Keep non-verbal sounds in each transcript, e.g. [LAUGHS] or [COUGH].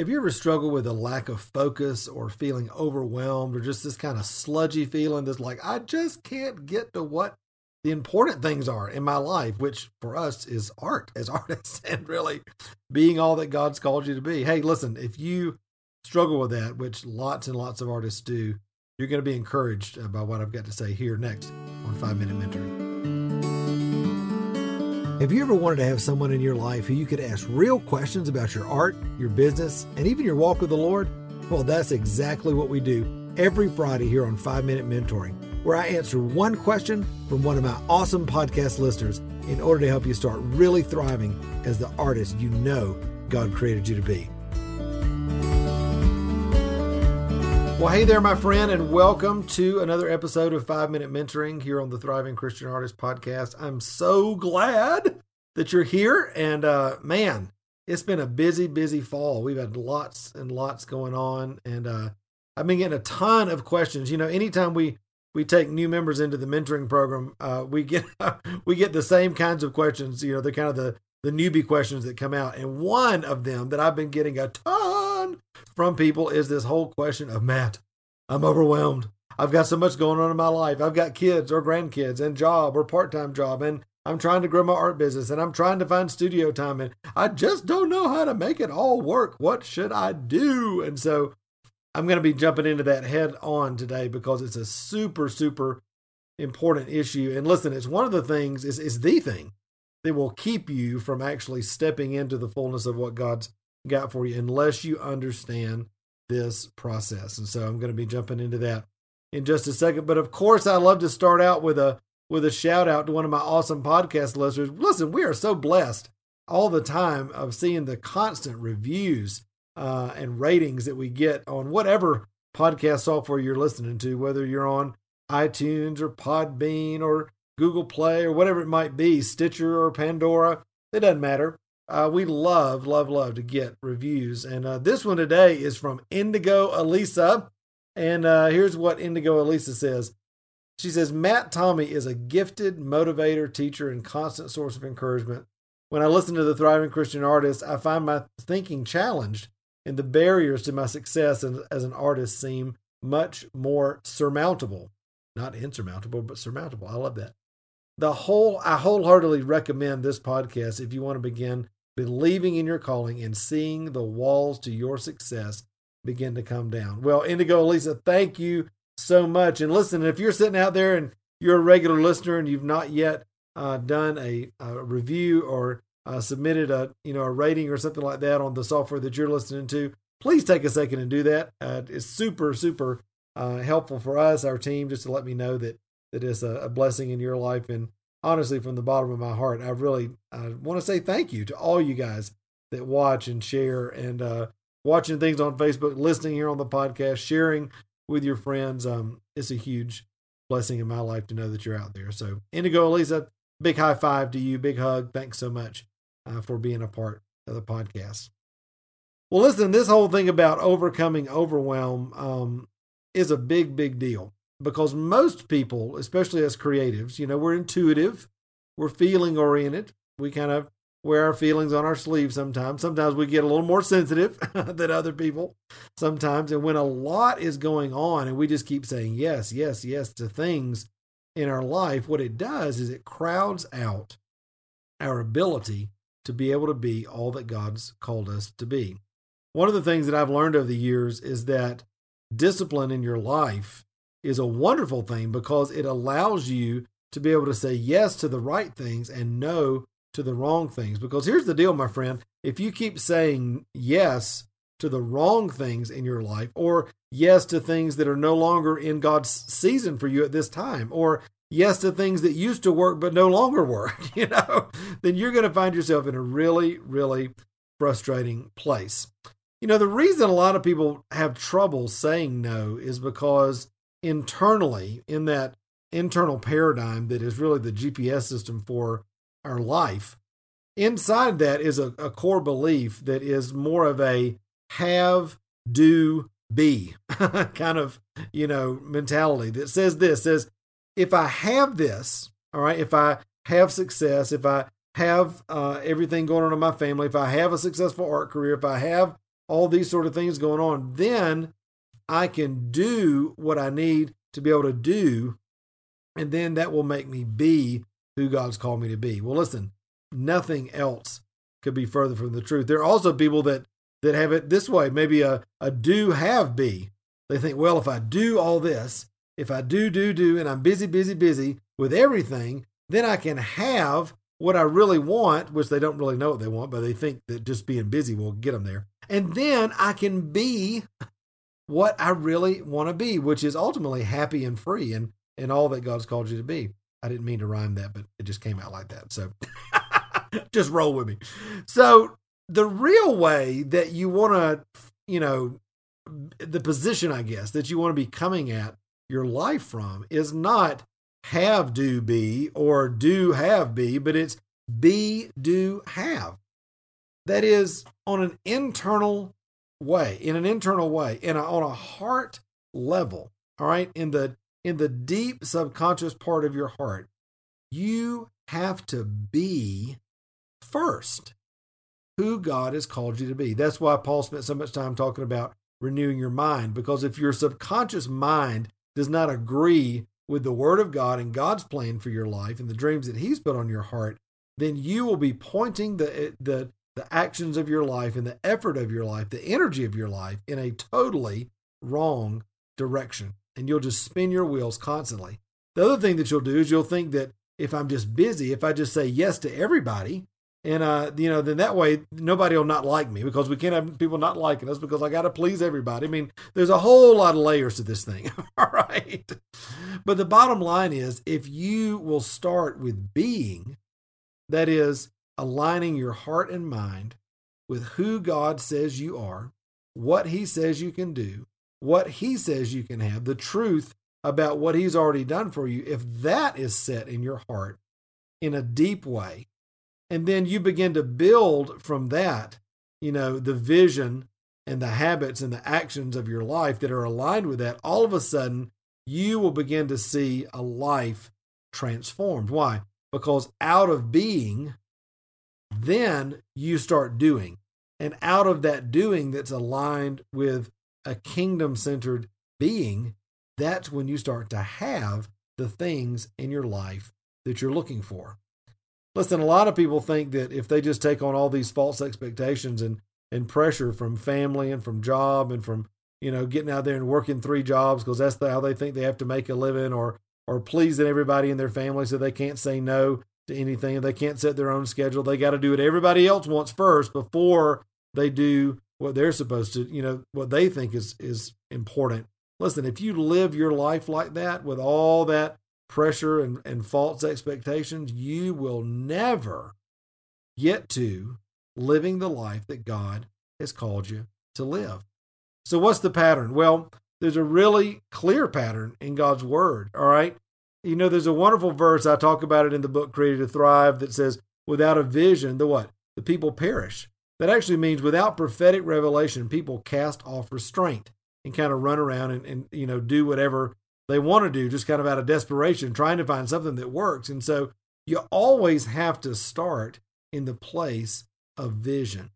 Have you ever struggled with a lack of focus or feeling overwhelmed or just this kind of sludgy feeling that's like, I just can't get to what the important things are in my life, which for us is art as [LAUGHS] artists and really being all that God's called you to be. Hey, listen, if you struggle with that, which lots and lots of artists do, you're going to be encouraged uh, by what I've got to say here next on Five Minute Mentoring. Have you ever wanted to have someone in your life who you could ask real questions about your art, your business, and even your walk with the Lord? Well, that's exactly what we do every Friday here on 5 Minute Mentoring, where I answer one question from one of my awesome podcast listeners in order to help you start really thriving as the artist you know God created you to be. Well, hey there, my friend, and welcome to another episode of Five Minute Mentoring here on the Thriving Christian Artist Podcast. I'm so glad that you're here, and uh, man, it's been a busy, busy fall. We've had lots and lots going on, and uh, I've been getting a ton of questions. You know, anytime we we take new members into the mentoring program, uh, we get [LAUGHS] we get the same kinds of questions. You know, they're kind of the the newbie questions that come out, and one of them that I've been getting a ton from people is this whole question of Matt, I'm overwhelmed. I've got so much going on in my life. I've got kids or grandkids and job or part time job, and I'm trying to grow my art business and I'm trying to find studio time, and I just don't know how to make it all work. What should I do? And so I'm going to be jumping into that head on today because it's a super, super important issue. And listen, it's one of the things, it's, it's the thing that will keep you from actually stepping into the fullness of what God's got for you unless you understand this process. And so I'm going to be jumping into that in just a second. But of course, I love to start out with a with a shout out to one of my awesome podcast listeners. Listen, we are so blessed all the time of seeing the constant reviews uh, and ratings that we get on whatever podcast software you're listening to, whether you're on iTunes or Podbean or Google Play or whatever it might be, Stitcher or Pandora. It doesn't matter. Uh, we love, love, love to get reviews. And uh, this one today is from Indigo Elisa. And uh, here's what Indigo Elisa says She says, Matt Tommey is a gifted motivator, teacher, and constant source of encouragement. When I listen to the Thriving Christian Artist, I find my thinking challenged, and the barriers to my success as an artist seem much more surmountable. Not insurmountable, but surmountable. I love that. The whole I wholeheartedly recommend this podcast if you want to begin believing in your calling and seeing the walls to your success begin to come down. Well, Indigo Lisa, thank you so much. And listen, if you're sitting out there and you're a regular listener and you've not yet uh, done a, a, review or uh, submitted a you know a rating or something like that on the software that you're listening to, please take a second and do that. Uh, it's super super uh, helpful for us, our team, just to let me know that that is a, a blessing in your life and honestly, from the bottom of my heart, I really I want to say thank you to all you guys that watch and share and uh, watching things on Facebook, listening here on the podcast, sharing with your friends. Um, it's a huge blessing in my life to know that you're out there. So, Indigo Elisa, big high five to you, big hug. Thanks so much uh, for being a part of the podcast. Well, listen, this whole thing about overcoming overwhelm um, is a big, big deal because most people, especially as creatives, you know, we're intuitive, we're feeling oriented. We kind of wear our feelings on our sleeve sometimes. Sometimes we get a little more sensitive [LAUGHS] than other people sometimes. And when a lot is going on and we just keep saying yes, yes, yes to things in our life, what it does is it crowds out our ability to be able to be all that God's called us to be. One of the things that I've learned over the years is that discipline in your life is a wonderful thing because it allows you to be able to say yes to the right things and no to the wrong things. Because here's the deal, my friend if you keep saying yes to the wrong things in your life, or yes to things that are no longer in God's season for you at this time, or yes to things that used to work but no longer work, [LAUGHS] you know, then you're going to find yourself in a really, really frustrating place. You know, the reason a lot of people have trouble saying no is because internally in that internal paradigm that is really the GPS system for our life. Inside that is a, a core belief that is more of a have, do, be [LAUGHS] kind of, you know, mentality that says this says, if I have this, all right, if I have success, if I have uh, everything going on in my family, if I have a successful art career, if I have all these sort of things going on, then I can do what I need to be able to do. And then that will make me be who God's called me to be. Well, listen, nothing else could be further from the truth. There are also people that that have it this way, maybe a, a do have be. They think, well, if I do all this, if I do, do, do, and I'm busy, busy, busy with everything, then I can have what I really want, which they don't really know what they want, but they think that just being busy will get them there. And then I can be what I really want to be, which is ultimately happy and free and, and all that God's called you to be. I didn't mean to rhyme that, but it just came out like that. So [LAUGHS] just roll with me. So the real way that you want to, you know, the position, I guess, that you want to be coming at your life from is not have, do, be, or do, have, be, but it's be, do, have. That is on an internal way, in an internal way, in a, on a heart level. All right, in the in the deep subconscious part of your heart, you have to be first who God has called you to be. That's why Paul spent so much time talking about renewing your mind, because if your subconscious mind does not agree with the Word of God and God's plan for your life and the dreams that He's put on your heart, then you will be pointing the, the, the actions of your life and the effort of your life, the energy of your life in a totally wrong direction. And you'll just spin your wheels constantly. The other thing that you'll do is you'll think that if I'm just busy, if I just say yes to everybody, and uh, you know, then that way nobody will not like me because we can't have people not liking us because I got to please everybody. I mean, there's a whole lot of layers to this thing, [LAUGHS] all right. But the bottom line is, if you will start with being, that is aligning your heart and mind with who God says you are, what He says you can do, what He says you can have, the truth about what He's already done for you. If that is set in your heart in a deep way and then you begin to build from that, you know, the vision and the habits and the actions of your life that are aligned with that. All of a sudden, you will begin to see a life transformed. Why? Because out of being, then you start doing. And out of that doing that's aligned with a kingdom centered being, that's when you start to have the things in your life that you're looking for. Listen, a lot of people think that if they just take on all these false expectations and, and pressure from family and from job and from, you know, getting out there and working three jobs because that's the, how they think they have to make a living or, or pleasing everybody in their family so they can't say no to anything. They can't set their own schedule. They got to do what everybody else wants first before they do what they're supposed to, you know, what they think is, is important. Listen, if you live your life like that with all that pressure and, and false expectations, you will never get to living the life that God has called you to live. So, what's the pattern? Well, there's a really clear pattern in God's word. All right. You know, there's a wonderful verse, I talk about it in the book Created to Thrive, that says, without a vision, the what? The people perish. That actually means without prophetic revelation, people cast off restraint and kind of run around and, and you know, do whatever they want to do just kind of out of desperation, trying to find something that works. And so you always have to start in the place of vision,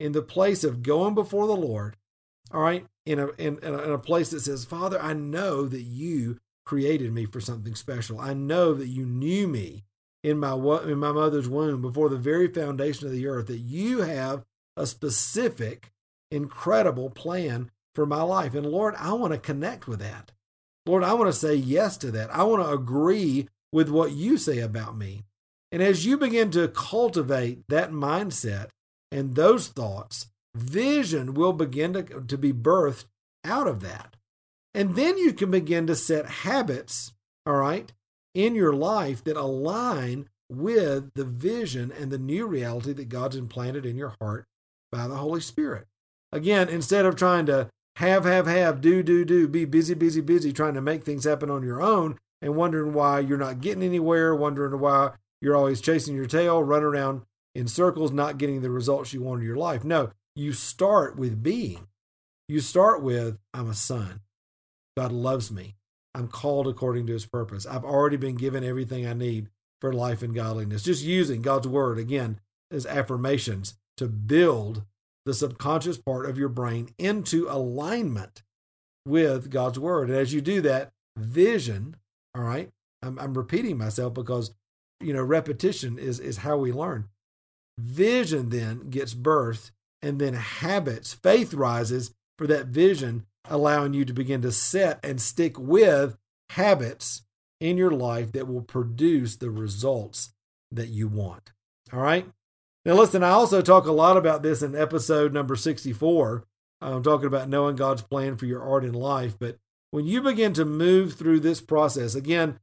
in the place of going before the Lord, all right, in a, in, in a, in a place that says, Father, I know that you created me for something special. I know that you knew me in my in my mother's womb before the very foundation of the earth that you have a specific incredible plan for my life and Lord I want to connect with that. Lord, I want to say yes to that. I want to agree with what you say about me. And as you begin to cultivate that mindset and those thoughts, vision will begin to, to be birthed out of that. And then you can begin to set habits, all right, in your life that align with the vision and the new reality that God's implanted in your heart by the Holy Spirit. Again, instead of trying to have, have, have, do, do, do, be busy, busy, busy trying to make things happen on your own and wondering why you're not getting anywhere, wondering why you're always chasing your tail, running around in circles, not getting the results you want in your life. No, you start with being. You start with, I'm a son. God loves me. I'm called according to his purpose. I've already been given everything I need for life and godliness. Just using God's word again as affirmations to build the subconscious part of your brain into alignment with God's word. And as you do that, vision, all right, I'm, I'm repeating myself because, you know, repetition is, is how we learn. Vision then gets birthed, and then habits, faith rises for that vision, allowing you to begin to set and stick with habits in your life that will produce the results that you want. All right. Now, listen, I also talk a lot about this in episode number 64. I'm talking about knowing God's plan for your art and life. But when you begin to move through this process, again,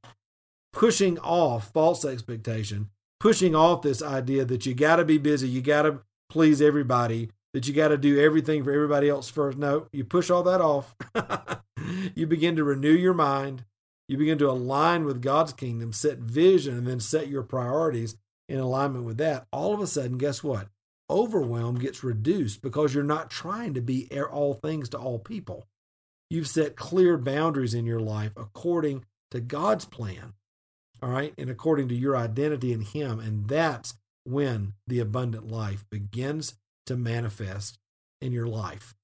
pushing off false expectation, pushing off this idea that you got to be busy, you got to please everybody, that you got to do everything for everybody else first. No, you push all that off. [LAUGHS] you begin to renew your mind. You begin to align with God's kingdom, set vision, and then set your priorities in alignment with that. All of a sudden, guess what? Overwhelm gets reduced because you're not trying to be all things to all people. You've set clear boundaries in your life according to God's plan all right, and according to your identity in Him. And that's when the abundant life begins to manifest in your life.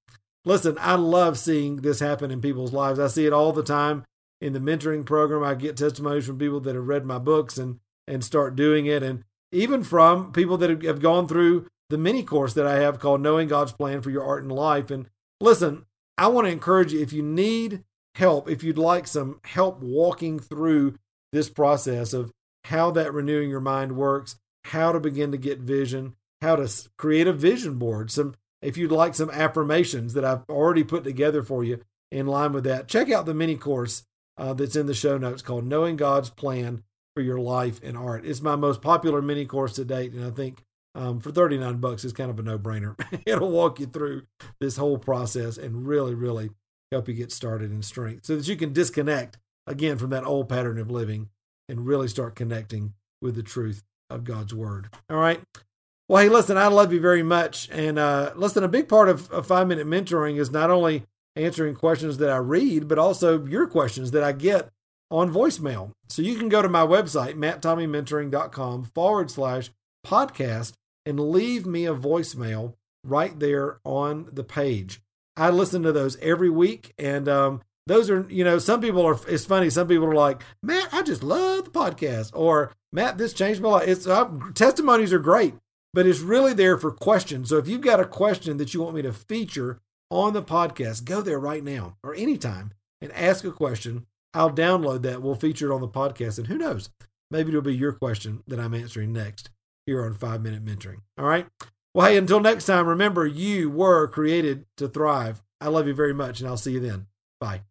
Listen, I love seeing this happen in people's lives. I see it all the time in the mentoring program. I get testimonies from people that have read my books and and start doing it, and even from people that have gone through the mini course that I have called Knowing God's Plan for Your Art and Life. And listen, I want to encourage you if you need help, if you'd like some help walking through this process of how that renewing your mind works, how to begin to get vision, how to create a vision board. Some, if you'd like some affirmations that I've already put together for you in line with that, check out the mini course uh, that's in the show notes called Knowing God's Plan for Your Life and Art. It's my most popular mini course to date, and I think um, for 39 bucks is kind of a no brainer. [LAUGHS] It'll walk you through this whole process and really, really help you get started in strength so that you can disconnect again from that old pattern of living and really start connecting with the truth of God's word. All right. Well, hey, listen, I love you very much. And uh, listen, a big part of, of five minute mentoring is not only answering questions that I read, but also your questions that I get on voicemail. So you can go to my website, matttommeymentoring.com forward slash podcast, and leave me a voicemail right there on the page. I listen to those every week. And um, those are, you know, some people are, it's funny. Some people are like, Matt, I just love the podcast. Or, Matt, this changed my life. It's uh, testimonies are great, but it's really there for questions. So if you've got a question that you want me to feature on the podcast, go there right now or anytime and ask a question. I'll download that. We'll feature it on the podcast. And who knows, maybe it'll be your question that I'm answering next here on Five Minute Mentoring. All right. Well, hey, until next time, remember you were created to thrive. I love you very much, and I'll see you then. Bye.